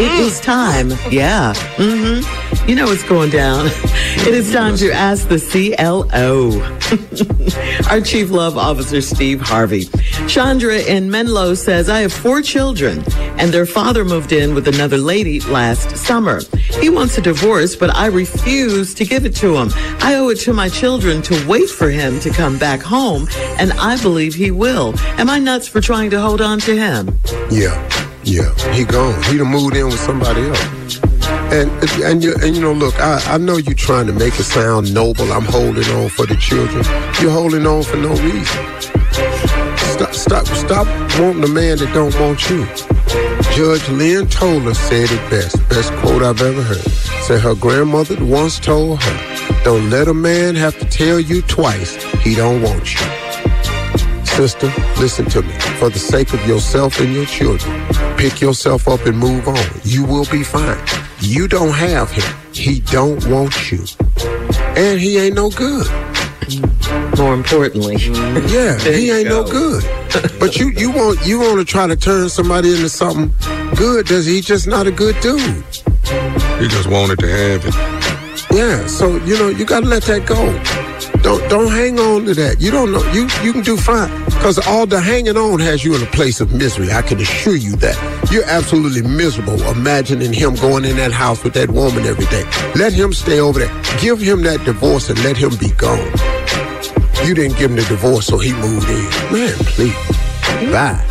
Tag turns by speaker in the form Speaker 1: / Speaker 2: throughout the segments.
Speaker 1: It is time. Yeah. Mm-hmm. You know what's going down. It is time to ask the CLO. Our Chief Love Officer, Steve Harvey. Chandra in Menlo says, I have four children and their father moved in with another lady last summer. He wants a divorce, but I refuse to give it to him. I owe it to my children to wait for him to come back home, and I believe he will. Am I nuts for trying to hold on to him?
Speaker 2: Yeah. Yeah, he gone. He done moved in with somebody else. And and you and you know, look, I, I know you're trying to make it sound noble. I'm holding on for the children. You're holding on for no reason. Stop, stop, stop wanting a man that don't want you. Judge Lynn Toler said it best. Best quote I've ever heard. Said her grandmother once told her, "Don't let a man have to tell you twice he don't want you." Sister, listen to me. For the sake of yourself and your children, pick yourself up and move on. You will be fine. You don't have him. He don't want you. And he ain't no good.
Speaker 1: More importantly.
Speaker 2: Yeah, he ain't no good. But you you want you want to try to turn somebody into something good. Does he just not a good dude?
Speaker 3: He just wanted to have it.
Speaker 2: Yeah, so you know you gotta let that go. Don't don't hang on to that. You don't know you you can do fine because all the hanging on has you in a place of misery. I can assure you that you're absolutely miserable imagining him going in that house with that woman every day. Let him stay over there. Give him that divorce and let him be gone. You didn't give him the divorce, so he moved in. Man, please. Bye.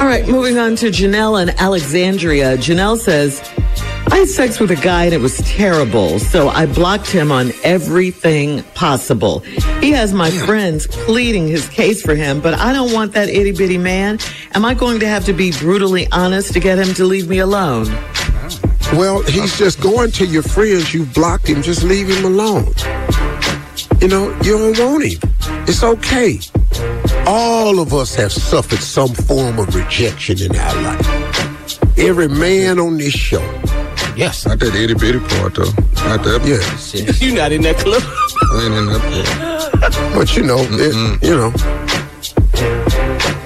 Speaker 1: All right, moving on to Janelle and Alexandria. Janelle says, I had sex with a guy and it was terrible, so I blocked him on everything possible. He has my friends pleading his case for him, but I don't want that itty bitty man. Am I going to have to be brutally honest to get him to leave me alone?
Speaker 2: Well, he's just going to your friends. You blocked him. Just leave him alone. You know, you don't want him. It's okay. All of us have suffered some form of rejection in our life. Every man on this show.
Speaker 3: Yes. Not that itty bitty part, though. Not that
Speaker 2: Yeah.
Speaker 4: you not in that club.
Speaker 3: I ain't in that part.
Speaker 2: But you know, it, you know,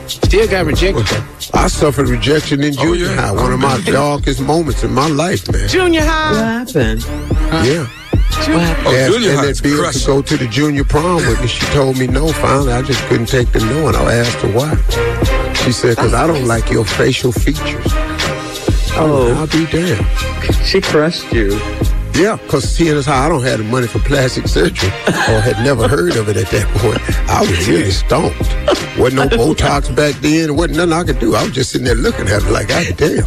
Speaker 4: Still got rejected.
Speaker 2: I suffered rejection in oh, junior
Speaker 3: yeah.
Speaker 2: high. One of my darkest moments in my life, man.
Speaker 4: Junior
Speaker 1: What
Speaker 4: high.
Speaker 1: happened?
Speaker 2: Yeah.
Speaker 1: What happened?
Speaker 3: Oh,
Speaker 2: asked
Speaker 3: junior high
Speaker 2: Annette
Speaker 3: is
Speaker 2: Beals to go to the junior prom with me. She told me no. Finally, I just couldn't take the no, and I asked her why. She said, "Cause I don't like your facial features."
Speaker 1: Oh.
Speaker 2: oh, I'll be damned.
Speaker 1: she crushed you.
Speaker 2: Yeah, because seeing as how I don't have the money for plastic surgery, or had never heard of it at that point, I was really stoned. Wasn't no Botox back then. Wasn't nothing I could do. I was just sitting there looking at it like, God damn.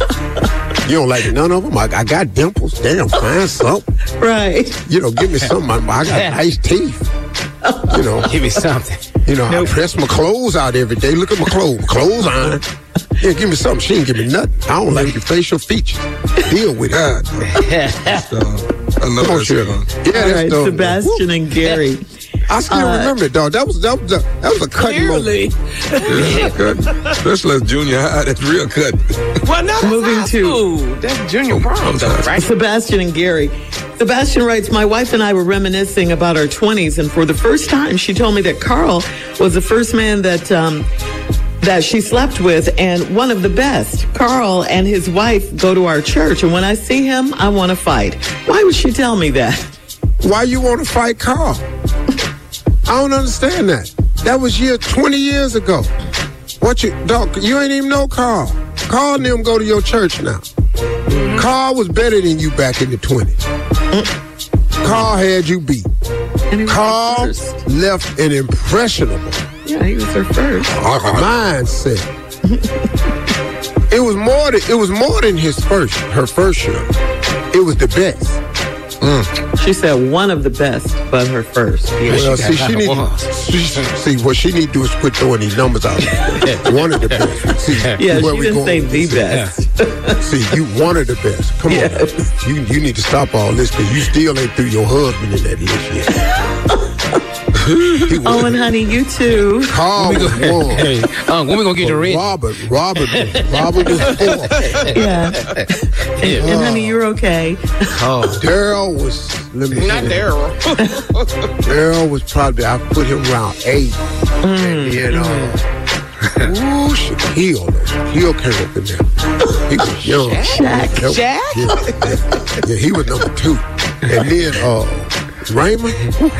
Speaker 2: You don't like none of them? I, I got dimples. Damn, find something.
Speaker 1: Right.
Speaker 2: You know, give me something. I, I got nice teeth. You know,
Speaker 4: Give me something.
Speaker 2: You know, I press my clothes out every day. Look at my clothes. Clothes on. Yeah, give me something. She ain't give me nothing. I don't like your facial features. Deal with it.
Speaker 3: God. I know
Speaker 2: Come on,
Speaker 3: that's
Speaker 2: Shirley.
Speaker 3: gone.
Speaker 2: Yeah,
Speaker 1: All
Speaker 2: that's
Speaker 1: right,
Speaker 2: dope.
Speaker 1: Sebastian and Gary.
Speaker 2: I still remember it, dog. That was that was a, that was a cutting moment.
Speaker 4: Clearly.
Speaker 3: Yeah, cut. Especially as junior high, that's real cut.
Speaker 4: Well, now that's
Speaker 1: Moving to-
Speaker 4: school. That's junior prom, though, right?
Speaker 1: Sebastian and Gary. Sebastian writes, My wife and I were reminiscing about our 20s, and for the first time, she told me that Carl was the first man that. Um, that she slept with and one of the best. Carl and his wife go to our church and when I see him, I want to fight. Why would she tell me that?
Speaker 2: why you want to fight Carl? I don't understand that. That was year 20 years ago. What you, dog, you ain't even know Carl. Carl and them go to your church now. Carl was better than you back in the 20s. Carl had you beat.
Speaker 1: And he was
Speaker 2: Carl
Speaker 1: her first.
Speaker 2: left an impressionable
Speaker 1: Yeah, he was her first.
Speaker 2: mindset. it was more than it was more than his first, her first show. It was the best. Mm.
Speaker 1: She said one of the best, but her first. Yeah.
Speaker 2: Well,
Speaker 4: she
Speaker 2: see, she need she, see what she need to do is quit throwing these numbers out. one of the best. See,
Speaker 1: yeah,
Speaker 2: where
Speaker 1: she
Speaker 2: we
Speaker 1: didn't say the best.
Speaker 2: See, you one of the best. Come on,
Speaker 1: Yes.
Speaker 2: now. you you need to stop all this because you still ain't through your husband in that list yet. He was-
Speaker 1: Oh, and honey, you too.
Speaker 2: Carl was one.
Speaker 4: Hey, um, when we gonna get the
Speaker 2: But
Speaker 4: rent?
Speaker 2: Robert, Robert, was- Robert was four.
Speaker 1: Yeah. And, and honey, you're okay.
Speaker 4: Oh,
Speaker 2: Daryl was let me
Speaker 4: not
Speaker 2: see.
Speaker 4: Daryl.
Speaker 2: Daryl was probably I put him around eight. And then uh Ooh, Shaquille. though. Shaquille came up in there. He was young.
Speaker 1: Shaq.
Speaker 2: That- Yeah, yeah, yeah, he was number two. And then uh Raymond. Boy,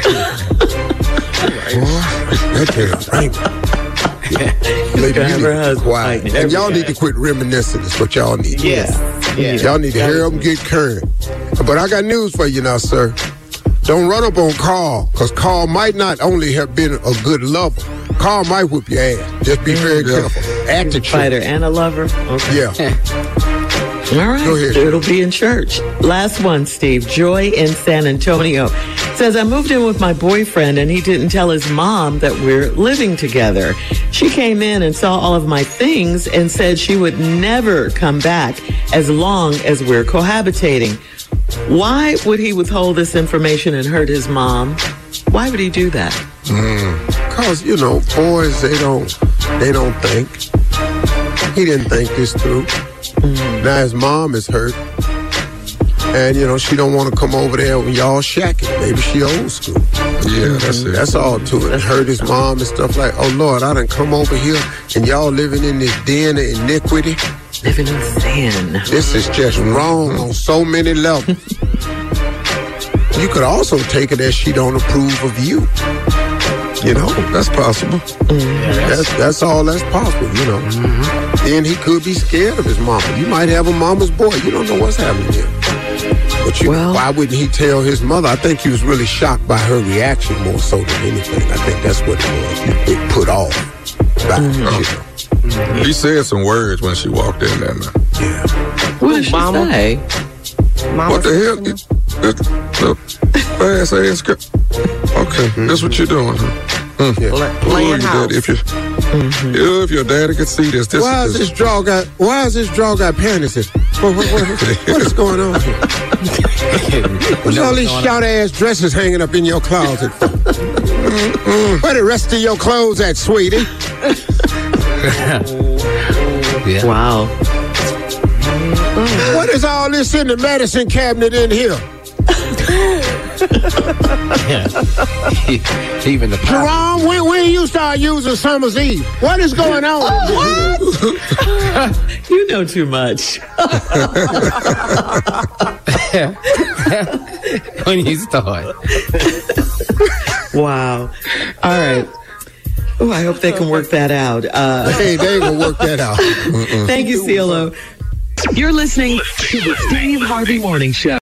Speaker 2: that damn Raymond. Lady, you need
Speaker 1: her
Speaker 2: to be
Speaker 1: husband
Speaker 2: quiet. And y'all need to quit reminiscing. Is what y'all need. do.
Speaker 4: Yes.
Speaker 2: Y'all need to hear them get current. But I got news for you now, sir. Don't run up on Carl, because Carl might not only have been a good lover. Carl might whip your ass. Just be very
Speaker 3: Yeah.
Speaker 2: careful. Attitude.
Speaker 1: Fighter and a lover. Okay.
Speaker 2: Yeah.
Speaker 1: All right.
Speaker 2: Go ahead.
Speaker 1: It'll be in church. Last one, Steve. Joy in San Antonio says, I moved in with my boyfriend and he didn't tell his mom that we're living together. She came in and saw all of my things and said she would never come back as long as we're cohabitating. Why would he withhold this information and hurt his mom? Why would he do that? Hmm.
Speaker 2: Cause you know, boys they don't they don't think. He didn't think this through. Now his mom is hurt. And you know, she don't want to come over there when y'all shacking. Maybe she old school.
Speaker 3: Yeah, that's mm-hmm. it.
Speaker 2: That's all to it. Hurt his mom and stuff like, oh Lord, I done come over here and y'all living in this den of iniquity.
Speaker 1: Living in sin.
Speaker 2: This is just wrong on so many levels. You could also take it as she don't approve of you. You know,
Speaker 3: That's possible. Mm-hmm.
Speaker 2: that's that's all that's possible. You know. Mm-hmm. Then he could be scared of his mama. You might have a mama's boy. You don't know what's happening here. But you,
Speaker 1: Well-
Speaker 2: why wouldn't he tell his mother? I think he was really shocked by her reaction more so than anything. I think that's what it was. It put off. By, mm-hmm. you know.
Speaker 3: He said some words when she walked in there. Man.
Speaker 2: Yeah.
Speaker 1: What did she
Speaker 4: Mama?
Speaker 1: say?
Speaker 4: Mama
Speaker 3: What the hell? You- that- The fast ass girl. Okay, mm-hmm. that's what you're doing. Huh? Mm.
Speaker 2: yeah.
Speaker 4: Playing
Speaker 3: Ooh, your
Speaker 4: house.
Speaker 3: daddy, if you, mm-hmm. if your daddy could see this, this
Speaker 2: Why is
Speaker 3: is
Speaker 2: this draw got? Why is this draw got panties? in? What, what, what, what is going on here? What's all these shout ass dresses hanging up in your closet? Mm-mm. Where the rest of your clothes at, sweetie? yeah.
Speaker 1: Wow.
Speaker 2: What is all this in the medicine cabinet in here?
Speaker 4: Even the pop.
Speaker 2: Jerome, when, when you start using Summer's Eve? What is going on? What?
Speaker 1: You know too much.
Speaker 4: when you start.
Speaker 1: Wow. All right. Oh, I hope they can work that out. Uh,
Speaker 2: hey, they ain't gonna work that out.
Speaker 1: thank you, CLO. You're listening to the Steve Harvey Morning Show.